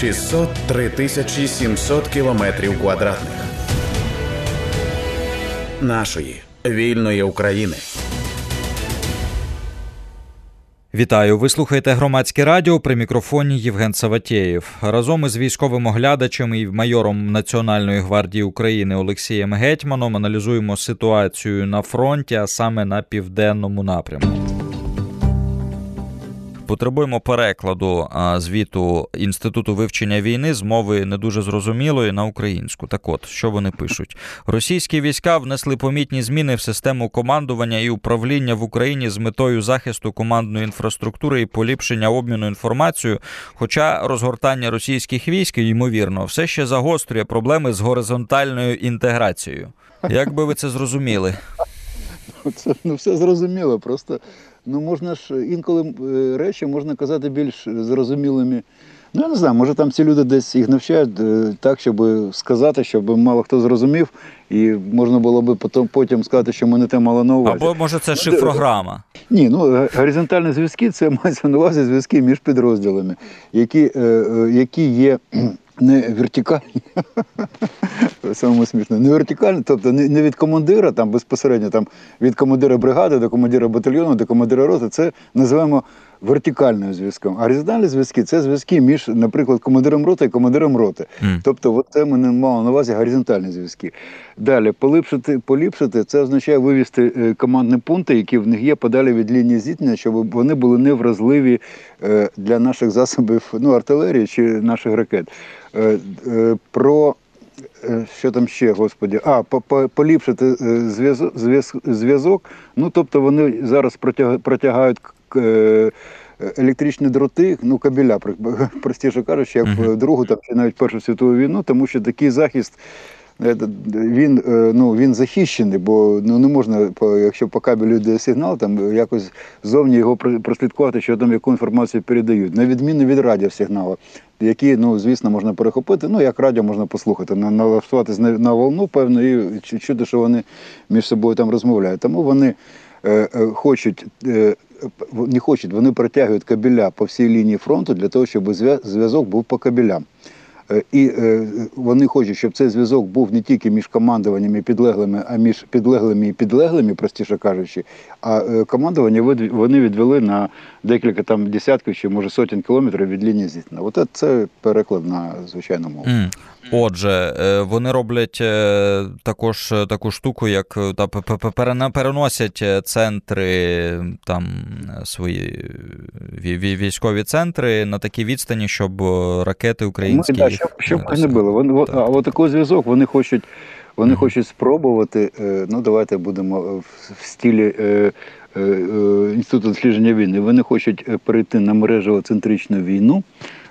603 тисячі 700 кілометрів квадратних нашої вільної України. Вітаю! Ви слухаєте громадське радіо при мікрофоні Євген Саватєєв. Разом із військовим оглядачем і майором Національної гвардії України Олексієм Гетьманом аналізуємо ситуацію на фронті, а саме на південному напрямку. Потребуємо перекладу звіту інституту вивчення війни з мови не дуже зрозумілої на українську. Так от що вони пишуть: російські війська внесли помітні зміни в систему командування і управління в Україні з метою захисту командної інфраструктури і поліпшення обміну інформацією. Хоча розгортання російських військ, ймовірно, все ще загострює проблеми з горизонтальною інтеграцією. Як би ви це зрозуміли? Це ну все зрозуміло. Просто ну можна ж інколи е, речі можна казати більш зрозумілими. Ну, я не знаю, може там ці люди десь їх навчають е, так, щоб сказати, щоб мало хто зрозумів, і можна було би потім потім сказати, що ми не те мало на увазі. Або може це шифрограма? Ні, ну горизонтальні зв'язки це мається на увазі зв'язки між підрозділами, які, е, які є не вертикально, саме смішно, не вертикально, тобто не від командира, там безпосередньо там від командира бригади до командира батальйону, до командира роти, це називаємо вертикальним зв'язком. А горизонтальні зв'язки це зв'язки між, наприклад, командиром роти і командиром роти. Mm. Тобто, от це ми не мали на увазі горизонтальні зв'язки. Далі, поліпшити, поліпшити це означає вивести е, командні пункти, які в них є подалі від лінії зіткнення, щоб вони були невразливі е, для наших засобів ну, артилерії чи наших ракет. Е, про що там ще, господі? А, поліпшити зв'язок. Ну, тобто вони зараз протягають електричні дроти, ну кабеля, простіше кажучи, як в Другу там, чи навіть Першу світову війну, тому що такий захист. Е, він е, ну, він захищений, бо ну, не можна, якщо по кабелю йде сигнал, там якось зовні його прослідкувати, що там яку інформацію передають. На відміну від радіосигналу, які, ну, звісно, можна перехопити. Ну, як радіо можна послухати, налаштуватися на волну, певно, і чути, що вони між собою там розмовляють. Тому вони е, е, хочуть. Е, не хочуть, вони протягують кабеля по всій лінії фронту для того, щоб зв'язок був по кабелям. Е, і е, вони хочуть, щоб цей зв'язок був не тільки між командуваннями і підлеглими, а між підлеглими і підлеглими, простіше кажучи. А е, командування вони відвели на декілька там десятків чи може сотень кілометрів від лінії зіткнення. От це переклад на звичайну мову. Mm. Отже, вони роблять також таку штуку, як та переносять центри там свої військові центри на такі відстані, щоб ракети українські. Ми, да, щоб щоб не було. Вони, а от такий зв'язок вони хочуть. Вони mm-hmm. хочуть спробувати. Ну, давайте будемо в стілі е, е, е, інституту дослідження війни. Вони хочуть перейти на мережево-центричну війну,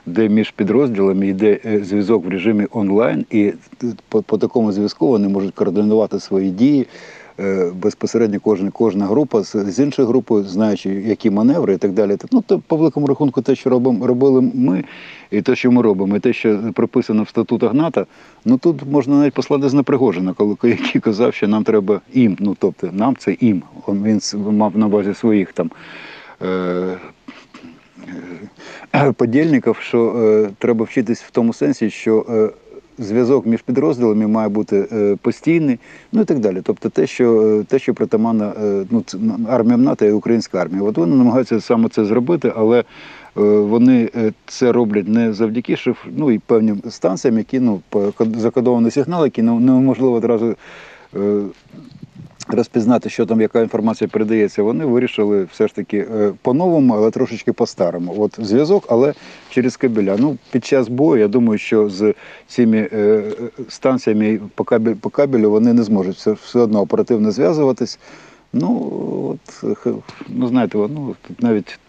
де між підрозділами йде зв'язок в режимі онлайн, і по, по такому зв'язку вони можуть координувати свої дії. Е, безпосередньо кожна кожна група з, іншою групою, знаючи, які маневри і так далі. Ну то по великому рахунку, те, що робимо, робили ми, і те, що ми робимо, і те, що прописано в статутах НАТО, ну тут можна навіть послати з Непригожина, коли який казав, що нам треба їм. Ну тобто нам це їм. Він мав на базі своїх там. Е, е подільників, що е, треба вчитись в тому сенсі, що е, зв'язок між підрозділами має бути е, постійний, ну і так далі. Тобто те, що е, те, що притаманно е, ну, арміям НАТО і українська армія. От вони намагаються саме це зробити, але вони це роблять не завдяки шиф, ну і певним станціям, які ну закодовані сигнали, які неможливо одразу розпізнати, що там, яка інформація передається, вони вирішили все ж таки е, по-новому, але трошечки по-старому. От зв'язок, але через кабеля. Ну, під час бою, я думаю, що з цими е, станціями по кабелю, по кабелю вони не зможуть все, все одно оперативно зв'язуватись. Ну от ну знаєте, ну навіть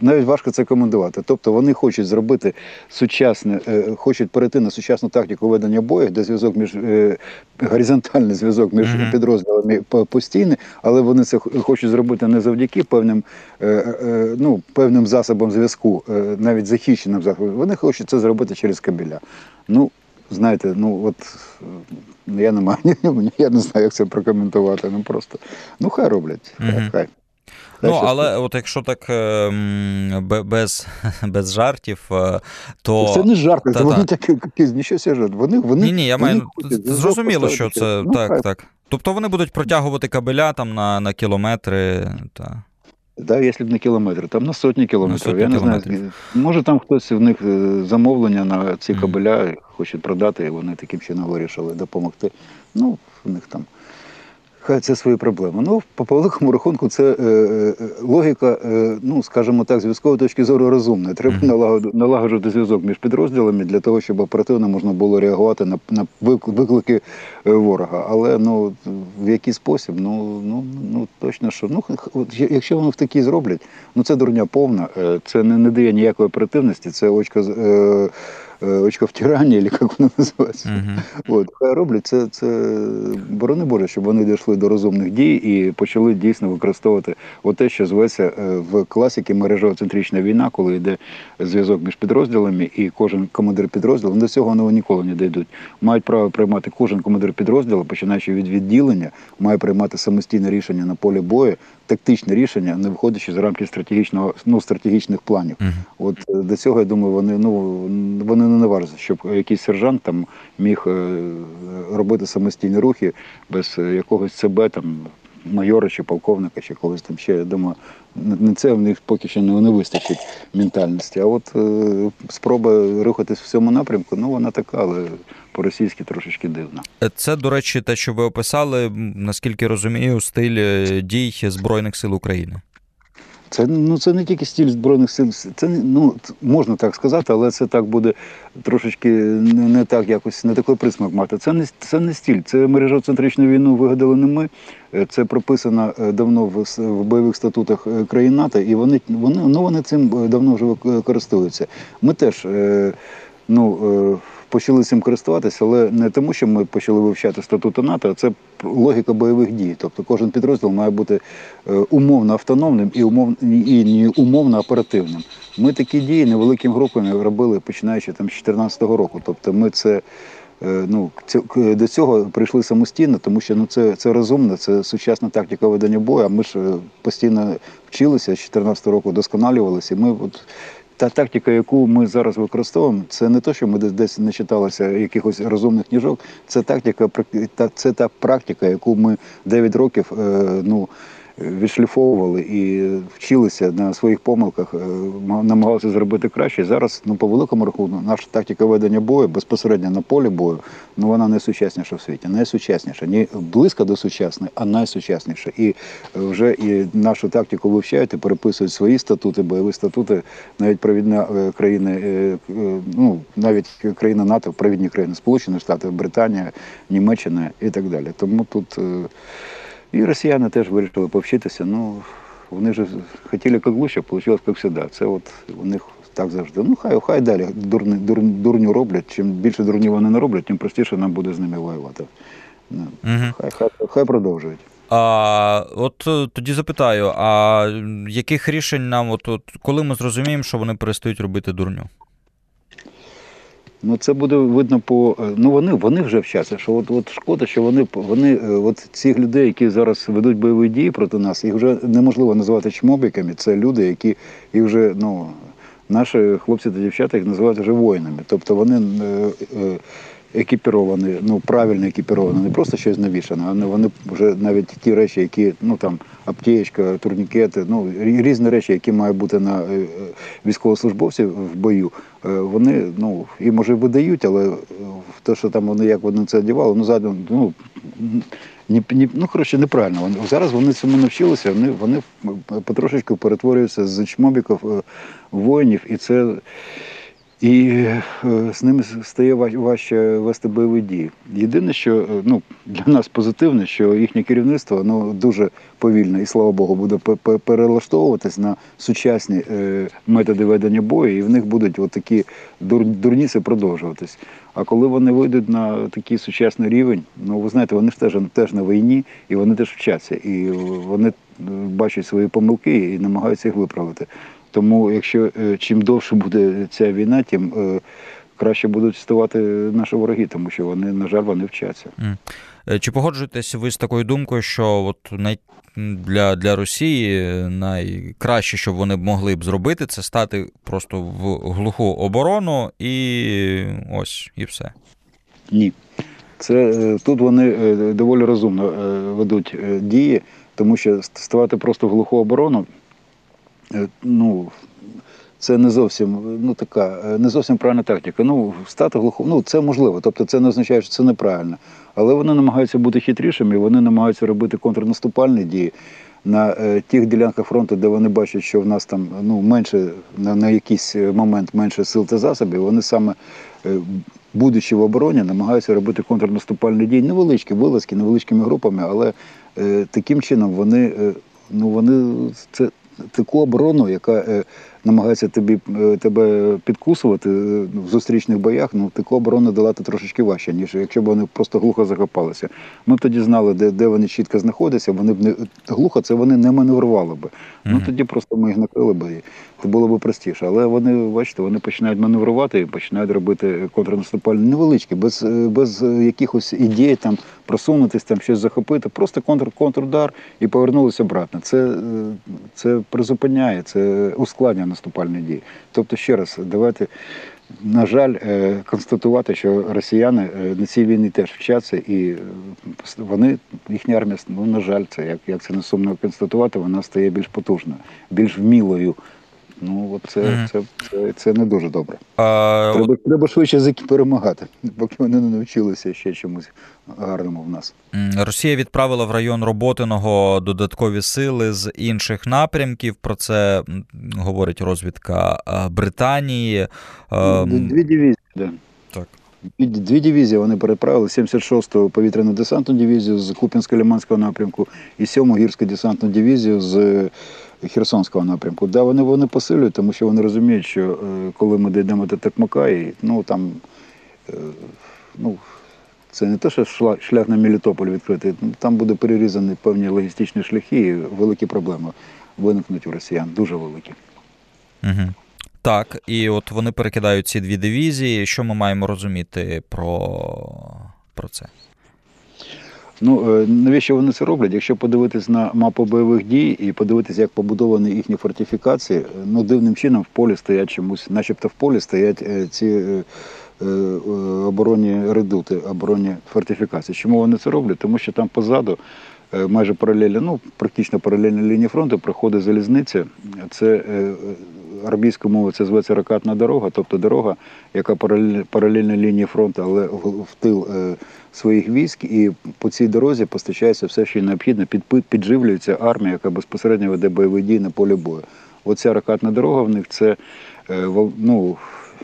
навіть важко це командувати. Тобто вони хочуть зробити сучасне, е, хочуть перейти на сучасну тактику ведення бою, де зв'язок між е, горизонтальний зв'язок між підрозділами постійний, але вони це хочуть зробити не завдяки певним е, ну, певним засобам зв'язку, навіть захищеним засобам. Вони хочуть це зробити через кабеля. Ну знаєте, ну от я не маю, я не знаю, як це прокоментувати. Ну просто ну хай роблять. Хай. хай. Ну, але от якщо так ем, без без жартів, е, то. Це не жарти, та, вони такі, нічого себе Вони, вони, Ні, ні, я маю зрозуміло, що це ну, так, хай. так. Тобто вони будуть протягувати кабеля там на на кілометри. Та. Да, якщо б не кілометри, там на сотні кілометрів. На сотні я не кілометрів. знаю. Може там хтось в них е, замовлення на ці кабеля хочуть продати, і вони таким чином вирішили допомогти. Ну, в них там. Хай це свої проблеми. Ну, по великому рахунку, це е, е, логіка, е, ну, скажімо так, з військової точки зору розумна. Треба налагоджувати зв'язок між підрозділами для того, щоб оперативно можна було реагувати на, на виклики е, ворога. Але ну, в який спосіб, ну, ну, ну точно що. Ну, от, якщо вони в такий зроблять, ну це дурня повна, е, це не, не дає ніякої оперативності, це очко, з- е, е, очко як воно називається. Угу. От, хай роблять це, це борони Боже, щоб вони дійшли до розумних дій і почали дійсно використовувати те, що зветься е, в класіки мережово-центрична війна, коли йде зв'язок між підрозділами, і кожен командир підрозділу до цього вони ніколи не дійдуть. Мають право приймати кожен командир підрозділу, починаючи від відділення, має приймати самостійне рішення на полі бою, тактичне рішення, не виходячи з рамки стратегічного ну, стратегічних планів. Угу. От е, до цього я думаю, вони ну вони не наважаться, щоб якийсь сержант там міг е, робити самостійні рухи без е, якогось себе там. Майора чи полковника, чи когось там ще я думаю, не це в них поки що не, не вистачить ментальності. А от е, спроба рухатись в цьому напрямку, ну вона така, але по-російськи трошечки дивна. Це, до речі, те, що ви описали, наскільки розумію, стиль е, дій Збройних сил України. Це ну це не тільки стиль збройних сил. Це ну можна так сказати, але це так буде трошечки не, не так, якось не такий присмак мати. Це не це не стиль. Це мережоцентричну війну вигадали не ми. Е, Це прописано е, давно в, в бойових статутах е, країн НАТО, і вони вони ну вони цим давно вже користуються. Ми теж ну. Почали цим користуватися, але не тому, що ми почали вивчати статути НАТО, а це логіка бойових дій. Тобто кожен підрозділ має бути е, умовно автономним і умовно і умовно оперативним. Ми такі дії невеликими групами робили починаючи там з 2014 року. Тобто, ми це. е, Ну, до цього прийшли самостійно, тому що ну це, це розумно, це сучасна тактика ведення бою. А ми ж е, постійно вчилися з 2014 року, досконалювалися. І ми от та тактика, яку ми зараз використовуємо, це не те, що ми десь- не читалися якихось розумних книжок. Це тактика, це та практика, яку ми 9 років е, ну, відшліфовували і вчилися на своїх помилках, е, намагалися зробити краще. Зараз, ну, по великому рахунку, наша тактика ведення бою безпосередньо на полі бою, ну вона найсучасніша в світі, найсучасніша, не близько до сучасної, а найсучасніша. І вже і нашу тактику вивчають і переписують свої статути, бойові статути, навіть провідна е, країни, е, ну навіть країна НАТО, провідні країни, Сполучені Штати, Британія, Німеччина і так далі. Тому тут і росіяни теж вирішили повчитися. Ну вони ж хотіли як лучше, вийшло як завжди. Це от у них так завжди. Ну хай хай далі дурни, дур, дурню роблять. Чим більше дурні вони не роблять, тим простіше нам буде з ними воювати. Ну, Угу. Хай, хай, хай продовжують. А от е, тоді запитаю: а яких рішень нам, от, от коли ми зрозуміємо, що вони перестають робити дурню? Ну це буде видно по е, ну вони вони вже вчаться. Що от от шкода, що вони вони е, от цих людей, які зараз ведуть бойові дії проти нас, їх вже неможливо називати чмобіками. Це люди, які і вже ну наші хлопці та дівчата їх називають вже воїнами. Тобто вони е, екіпіровані, ну правильно екіпіровані, не просто щось навішане, а вони вже навіть ті речі, які ну там аптечка, турнікети, ну різні речі, які мають бути на е, е, військовослужбовців в бою. е, Вони ну і може видають, але те, що там вони як вони це одягали, ну задум, ну ні, ні, ну коротше, неправильно. Вони зараз вони цьому навчилися. Вони вони потрошечку перетворюються з чмобіків воїнів, і це і е, з ними стає важче вести бойові дії. Єдине, що е, ну, для нас позитивне, що їхнє керівництво ну, дуже повільно і слава Богу, буде пе- пе- перелаштовуватись на сучасні е, методи ведення бою, і в них будуть от такі продовжуватись. А коли вони вийдуть на такий сучасний рівень, ну ви знаєте, вони ж теж, теж на війні, і вони теж вчаться, і вони бачать свої помилки і намагаються їх виправити. Тому, якщо е, чим довше буде ця війна, тим е, краще будуть ставати наші вороги, тому що вони, на жаль, вони вчаться. Е, чи погоджуєтесь ви з такою думкою, що от най... для для Росії найкраще, що вони б могли б зробити, це стати просто в глуху оборону і ось і все? Ні. Це Тут вони доволі розумно ведуть дії, тому що ставати просто в глуху оборону, ну, це не зовсім ну така, не зовсім правильна тактика. Ну, стати глухо, ну це можливо, тобто це не означає, що це неправильно. Але вони намагаються бути хитрішими, вони намагаються робити контрнаступальні дії на е, тих ділянках фронту, де вони бачать, що в нас там ну менше на на якийсь момент менше сил та засобів. Вони саме, е, будучи в обороні, намагаються робити контрнаступальні дії, невеличкі вилазки, невеличкими групами, але е, таким чином вони е, ну вони це таку оборону, яка е, намагається тобі е, тебе підкусувати е, в зустрічних боях, ну таку оборону долати трошечки важче, ніж якщо б вони просто глухо закопалися. Ми б тоді знали, де де вони чітко знаходяться. Вони б не глухо, це вони не маневрували би. Mm-hmm. Ну тоді просто ми їх накрили б і це було б простіше. Але вони, бачите, вони починають маневрувати і починають робити контрнаступальні невеличкі, без без якихось ідей там просунутись, там щось захопити. Просто контр контрудар і повернулися обратно. Це це призупиняє, це ускладнює наступальні дії. Тобто, ще раз, давайте. На жаль, е, констатувати, що росіяни е, на цій війні теж вчаться, і е, вони, їхня армія, ну на жаль, це як як це не сумно констатувати, вона стає більш потужною, більш вмілою Ну от це mm-hmm. це, це, це не дуже добре. А, Треба от... треба швидше перемагати, поки вони не навчилися ще чомусь гарному в нас. Росія відправила в район Роботиного додаткові сили з інших напрямків. Про це говорить розвідка Британії. Дві дивізії, да. так. Дві дивізії вони переправили 76-ту повітряну десантну дивізію з Купінсько-Лиманського напрямку і 7-му гірську десантну дивізію з Херсонського напрямку. Да, вони вони посилюють, тому що вони розуміють, що е, коли ми дійдемо до Токмака, і ну там е, ну, це не те, що шлях на Мелітополь відкритий, там буде перерізані певні логістичні шляхи, і великі проблеми виникнуть у росіян, дуже великі. Угу. Так, і от вони перекидають ці дві дивізії. Що ми маємо розуміти про, про це? Ну е, навіщо вони це роблять? Якщо подивитись на мапу бойових дій і подивитися, як побудовані їхні фортифікації, ну дивним чином в полі стоять чомусь, начебто в полі стоять е, ці е, оборонні редути, оборонні фортифікації. Чому вони це роблять? Тому що там позаду. Майже паралельно, ну практично паралельна лінії фронту проходить залізниця. Це арабійською мовою це зветься ракатна дорога, тобто дорога, яка паралельна лінії фронту, але в тил своїх військ, і по цій дорозі постачається все, що необхідно, підживлюється армія, яка безпосередньо веде бойові дії на полі бою. Оця ракатна дорога в них це е, ну,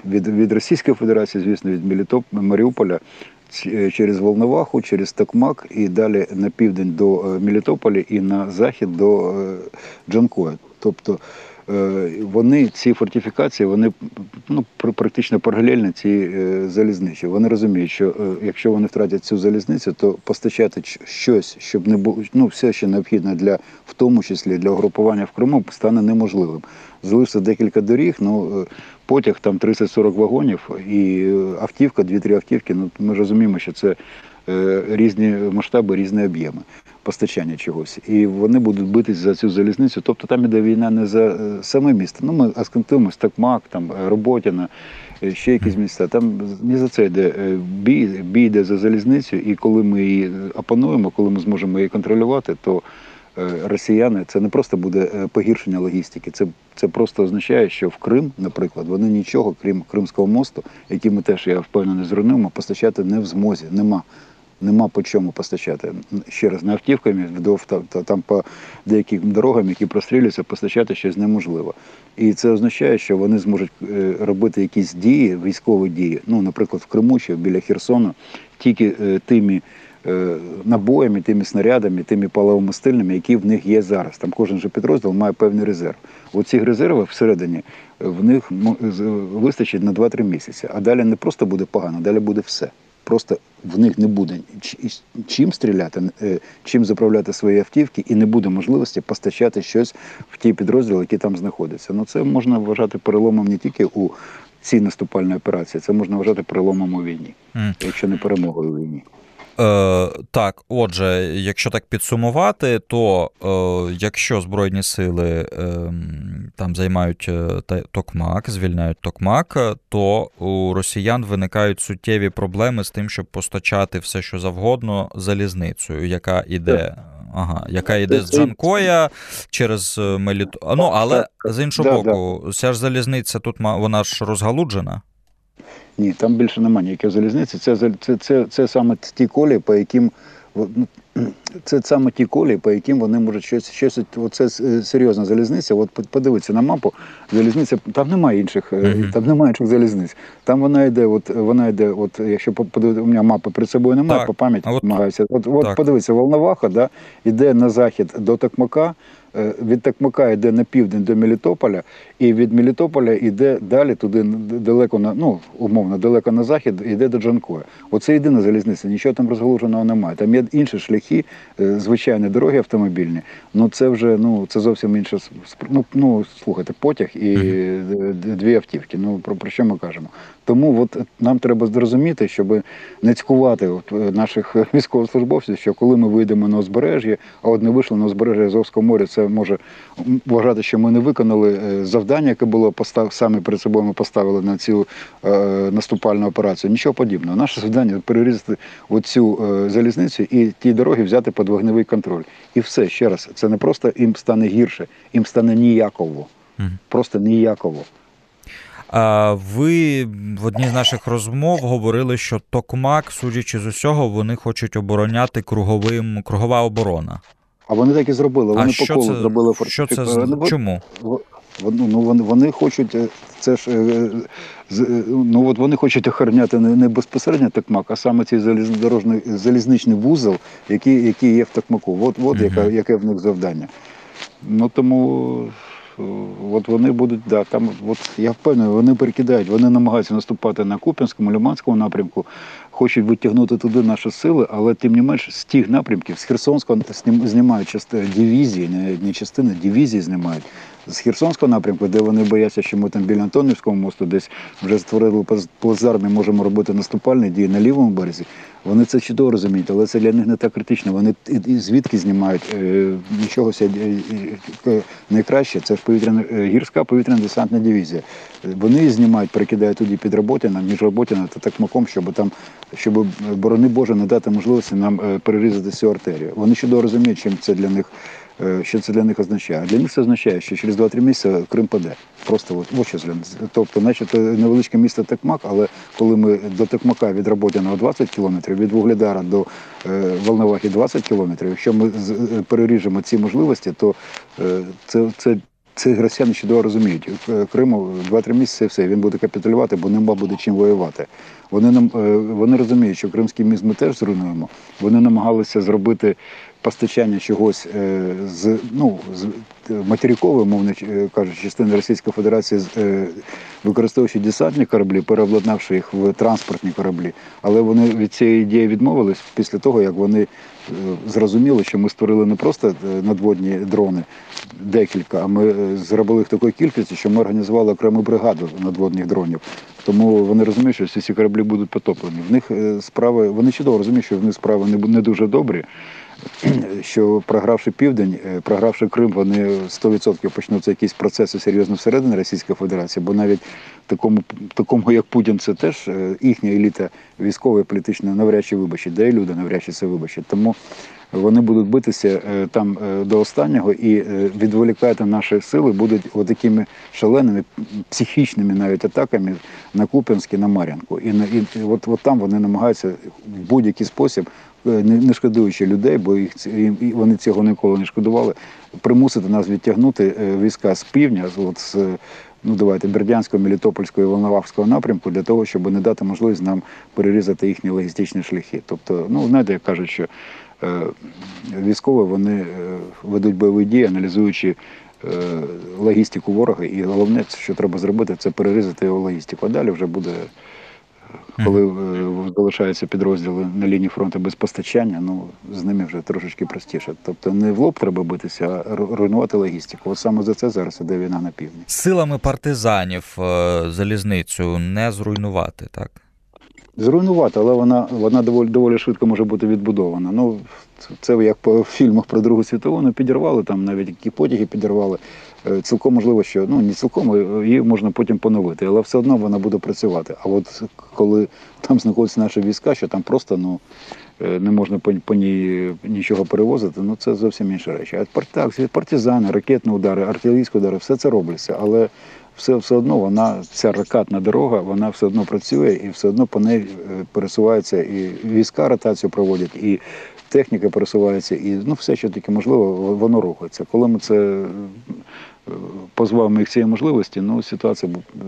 від від Російської Федерації, звісно, від Мелітоп, Маріуполя. Е, через Волноваху, через Токмак і далі на південь до е, Мелітополя і на захід до Джанкоя. Тобто Е, вони ці фортифікації, вони ну практично паралельні цій е, залізничі. Вони розуміють, що е, якщо вони втратять цю залізницю, то постачати щось, щоб не було ну, все, що необхідне для в тому числі для угрупування в Криму, стане неможливим. Залишиться декілька доріг, ну потяг там 30-40 вагонів і автівка, 2-3 автівки. Ну ми розуміємо, що це різні масштаби, різні об'єми постачання чогось. І вони будуть битись за цю залізницю. Тобто там іде війна не за е, саме місто. Ну, ми аскантуємось, Такмак, там е, Роботіна, е, ще якісь міста. Там не за це йде бій, бій йде за залізницю, і коли ми її опануємо, коли ми зможемо її контролювати, то росіяни це не просто буде погіршення логістики, це це просто означає, що в Крим, наприклад, вони нічого, крім Кримського мосту, який ми теж я впевнений зруйнуємо, постачати не в змозі. Нема нема по чому постачати. Ще раз не автівками, там по деяким дорогам, які прострілюються, постачати щось неможливо. І це означає, що вони зможуть е, робити якісь дії, військові дії. Ну, наприклад, в Криму чи біля Херсону, тільки е, тими. Е, набоями, тими снарядами, тими паливомастильними, які в них є зараз. Там кожен же підрозділ має певний резерв. У цих резервах всередині в них вистачить на 2-3 місяці. А далі не просто буде погано, далі буде все просто в них не буде чим стріляти, е, чим заправляти свої автівки, і не буде можливості постачати щось в ті підрозділи, які там знаходяться. Ну це можна вважати переломом не тільки у цій наступальній операції, це можна вважати переломом у війні, якщо не перемогою у війні. Е, так, отже, якщо так підсумувати, то е, якщо Збройні сили е, там займають е, Токмак, звільняють Токмак, е, то у росіян виникають суттєві проблеми з тим, щоб постачати все, що завгодно залізницею, яка іде. Ага, яка йде з Джанкоя через е, Ну, але з іншого боку, ця ж залізниця тут ма- вона ж розгалуджена. Ні, там більше немає ніякої залізниці. Це, це, це, це саме ті колії, по яким ну, це саме ті колії, по яким вони можуть щось, щось оце серйозна залізниця. От по- подивіться на мапу, залізниця, там немає інших, е, там немає інших залізниць. Там вона йде, от вона йде, от якщо по- подивитися, у мене мапи перед собою немає, Так, по пам'яті от- намагаюся. От, от так. подивіться, Волноваха, да, йде на захід до Токмака. Е, Від Токмака йде на південь до Мелітополя, і від Мелітополя йде далі туди далеко на ну умовно далеко на захід, йде до Джанкоя. Оце єдина залізниця, нічого там розгалуженого немає. Там є інші шляхи, е, звичайні дороги автомобільні. Ну це вже ну це зовсім інше. Ну, ну слухайте, потяг і е, дві автівки. Ну про, про що ми кажемо? Тому от нам треба зрозуміти, щоб не цькувати от, е, наших військовослужбовців, що коли ми вийдемо на узбережжя, а от не вийшли на узбережжя Азовського моря, це може вважати, що ми не виконали е, завдання, яке було постав саме перед собою. Ми поставили на цю е, наступальну операцію. Нічого подібного. Наше завдання перерізати оцю е, залізницю і ті дороги взяти під вогневий контроль. І все ще раз, це не просто їм стане гірше, їм стане ніяково. Просто ніяково. Ви в одній з наших розмов говорили, що Токмак, судячи з усього, вони хочуть обороняти круговим кругова оборона. А вони так і зробили. Вони а по колу це, зробили що це з- Ну, чому? Вони, ну, вони, вони хочуть, е, це ж е, е, ну от вони хочуть охороняти не, не безпосередньо Токмак, а саме цей залізнодорожний залізничний вузол, який, який є в Токмаку. От, от Мгм. яке, яке в них завдання. Ну тому от вони будуть, да, там, от я впевнений, вони перекидають, вони намагаються наступати на Куп'янському, Лиманському напрямку, хочуть витягнути туди наші сили, але тим не менш з тих напрямків, з Херсонського знімають частини дивізії, не, не частини, дивізії знімають. З Херсонського напрямку, де вони бояться, що ми там біля Антонівського мосту десь вже створили плац- плацдарм і можемо робити наступальні дії на лівому березі. Вони це чудово розуміють, але це для них не так критично. Вони звідки знімають е, нічого е, е, найкраще. Це ж повітряна гірська повітряна десантна дивізія. Вони її знімають, перекидають туди під Роботіна, між Роботіна та Такмаком, щоб там, щоб борони Боже не дати можливості нам перерізати цю артерію. Вони чудово розуміють, чим це для них. Е, Що це для них означає? Для них це означає, що через 2-3 місяці Крим паде. Просто от, от що для них. Тобто, начебто невеличке місто Токмак, але коли ми до Токмака від Роботіна 20 кілометрів, від Вугледара до е, Волновахи 20 кілометрів. Якщо ми е, переріжемо ці можливості, то це, це, це росіяни чудово розуміють. Криму 2-3 місяці все, він буде капітулювати, бо нема буде чим воювати. Вони нам вони розуміють, що кримський міст ми теж зруйнуємо. Вони намагалися зробити постачання чогось е, з ну з е, материкової, мовно е, кажучи, частини Російської Федерації, використовуючи десантні кораблі, переобладнавши їх в транспортні кораблі. Але вони від цієї ідеї відмовились після того, як вони зрозуміли, що ми створили не просто надводні дрони, декілька, а ми зробили їх такої кількості, що ми організували окрему бригаду надводних дронів. Тому вони розуміють, що всі ці кораблі будуть потоплені. В них справи, вони чудово розуміють, що в них справи не дуже добрі. Що програвши південь, е, програвши Крим, вони 100% почнуться якісь процеси серйозно всередині Російської Федерації, бо навіть такому, такому як Путін, це теж е, їхня еліта військова і політична навряд чи вибачить, де люди навряд чи це вибачать. Тому вони будуть битися е, там е, до останнього і е, відволікати наші сили будуть отакими шаленими психічними навіть атаками на Куп'янськ на Мар'янку. І, і, от, от там вони намагаються в будь-який спосіб, не, шкодуючи людей, бо їх вони цього ніколи не шкодували, примусити нас відтягнути війська з півдня, от з. Ну, давайте Бердянського, Мелітопольського і Волновахського напрямку для того, щоб не дати можливість нам перерізати їхні логістичні шляхи. Тобто, ну знаєте, як кажуть, що військові вони е, ведуть бойові дії, аналізуючи е, логістику ворога, і головне, що треба зробити, це перерізати його логістику. А далі вже буде коли е, залишаються підрозділи на лінії фронту без постачання, ну з ними вже трошечки простіше. Тобто не в лоб треба битися, а руйнувати логістику. От саме за це зараз іде війна на півдні. Силами партизанів е, залізницю не зруйнувати, так? Зруйнувати, але вона, вона доволі, доволі швидко може бути відбудована. Ну, це як по фільмах про Другу світову, ну підірвали там, навіть які потяги підірвали. Е, Цілком можливо, що ну не цілком її можна потім поновити, але все одно вона буде працювати. А от коли там знаходяться наші війська, що там просто ну е, не можна по, по ній нічого перевозити, ну це зовсім інша речі. А партизани, ракетні удари, артилерійські удари, все це робиться, але все, все одно вона, ця ракатна дорога, вона все одно працює і все одно по неї е, пересуваються і війська ротацію проводять, і техніка пересувається, і ну все, що таке можливо, воно рухається. Коли ми це е, позбавимо їх цієї можливості, ну ситуація е,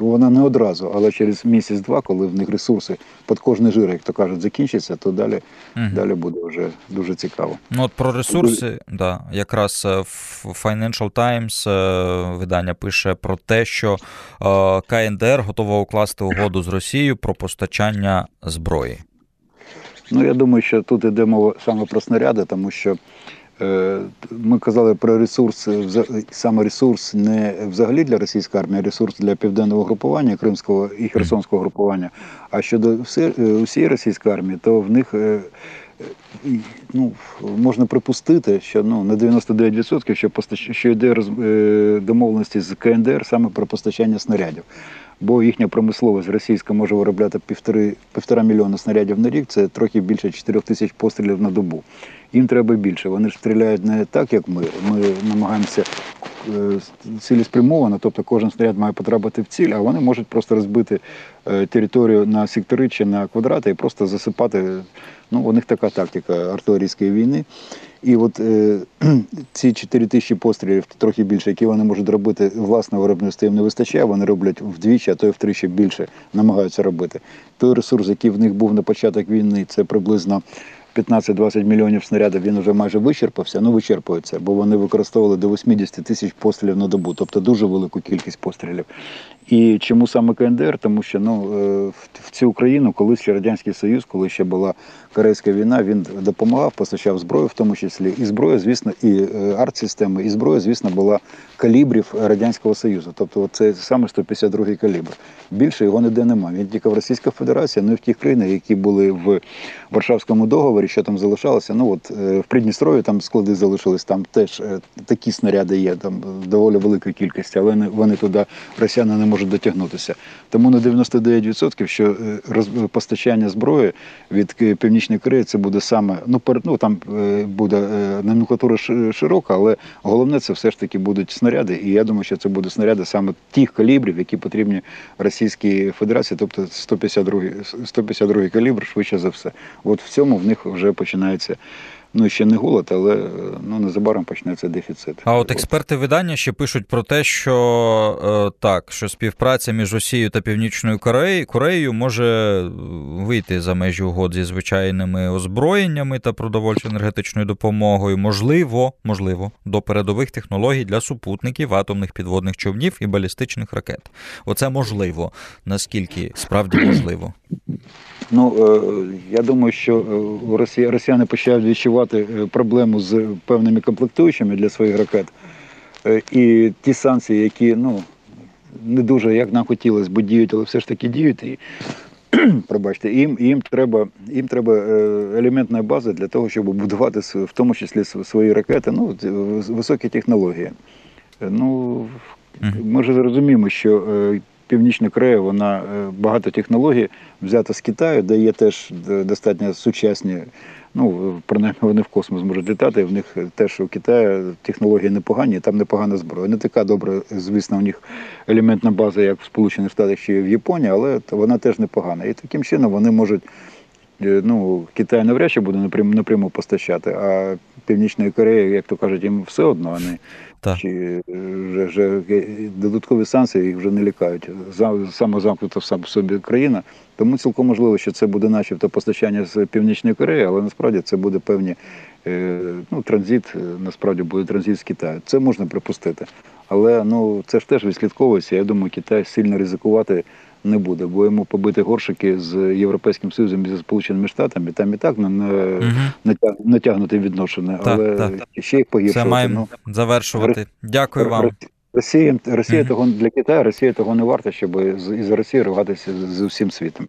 вона не одразу, але через місяць-два, коли в них ресурси під кожний жир, як то кажуть, закінчаться, то далі, Мгм. далі буде вже дуже цікаво. Ну, от про ресурси, да, якраз е, в Financial Times е, видання пише про те, що КНДР готова укласти угоду з Росією про постачання зброї. Ну, я думаю, що тут йде мова саме про снаряди, тому що ми казали про ресурс, е, саме ресурс не взагалі для російської армії, а ресурс для південного групування Кримського і Херсонського групування. А щодо все- е, усієї російської армії, то в них. е, е, Ну, можна припустити, що ну, на 99% що, постач... що йде роз... е, домовленості з КНДР саме про постачання снарядів. Бо їхня промисловість російська може виробляти півтори, півтора міліона снарядів на рік, це трохи більше 4 тисяч пострілів на добу. Їм треба більше. Вони ж стріляють не так, як ми. Ми намагаємося е, цілеспрямовано, тобто кожен снаряд має потрапити в ціль, а вони можуть просто розбити е, територію на сектори чи на квадрати і просто засипати. Ну, у них така тактика артилерійської війни. І от е, ці 4 тисячі пострілів, трохи більше, які вони можуть робити власне виробництво, їм не вистачає, вони роблять вдвічі, а то й втричі більше намагаються робити. Той ресурс, який в них був на початок війни, це приблизно 15-20 мільйонів снарядів, він вже майже вичерпався, ну вичерпується, бо вони використовували до 80 тисяч пострілів на добу, тобто дуже велику кількість пострілів. І чому саме КНДР? Тому що ну, е, в- цю Україну, колись ще Радянський Союз, коли ще була Корейська війна, він допомагав, постачав зброю, в тому числі. І зброя, звісно, і е, арт-системи, і зброя, звісно, була калібрів Радянського Союзу. Тобто це саме 152-й калібр. Більше його ніде немає. Він тільки в Російській Федерації, ну і в тих країнах, які були в Варшавському договорі, що там залишалося. Ну от е, в Придністров'ї там склади залишились, там теж такі снаряди є, там доволі велика кількість, але вони туди росіяни не можуть дотягнутися. Тому на 99% що е, постачання зброї від Північної Кореї це буде саме, ну, пер- ну там е, буде е, номенклатура широка, але головне це все ж таки будуть снаряди. І я думаю, що це будуть снаряди саме тих калібрів, які потрібні Російській Федерації, тобто 152 152 калібр, швидше за все. От в цьому в них вже починається. Ну, ще не голод, але е, ну, незабаром почнеться дефіцит. А от експерти видання ще пишуть про те, що е, так, що співпраця між Росією та Північною Кореєю, може е, вийти за межі угод зі звичайними озброєннями та продовольчо-енергетичною допомогою. Можливо, можливо, до передових технологій для супутників, атомних підводних човнів і балістичних ракет. Оце можливо. Наскільки справді можливо? Ну, я думаю, що у Росії росіяни починають відчувати е, проблему з певними комплектуючими для своїх ракет. Е, І ті санкції, які ну, не дуже як нам хотілося б діють, але все ж таки діють. І, пробачте, їм, їм треба, їм треба е, елементна база для того, щоб будувати в тому числі свої ракети, ну, високі технології. Ну, ми ж розуміємо, що Північна Корея, вона багато технологій взята з Китаю, де є теж достатньо сучасні. Ну, принаймні вони в космос можуть літати. В них теж у Китаї технології непогані, там непогана зброя. Не така добра, звісно, у них елементна база, як в Сполучених Штатах чи в Японії, але вона теж непогана. І таким чином вони можуть. е, Ну, Китай навряд чи буде напряму, напряму постачати, а Північної Кореї, як то кажуть, їм все одно вони Так. чи е, вже, вже додаткові санкції їх вже не лякають. За- Самозамкнута в собі країна. Тому цілком можливо, що це буде начебто постачання з Північної Кореї, але насправді це буде певні е, ну, транзит, е, насправді буде транзит з Китаю. Це можна припустити. Але ну це ж теж відслідковується. Я думаю, Китай сильно ризикувати не буде, бо йому побити горшики з Європейським Союзом і зі Сполученими Штатами, там і так на, на, натяг- натягнуте відношення, Так, але так. ще їх Це маємо Ну, завершувати. Дякую вам. Росія, Росія Мгм. того для Китаю, Росія того не варта, щоб з- із Росії рватися з, з усім світом.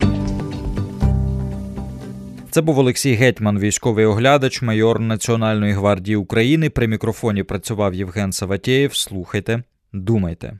Це був Олексій Гетьман, військовий оглядач, майор Національної гвардії України. При мікрофоні працював Євген Саватєєв. Слухайте, думайте.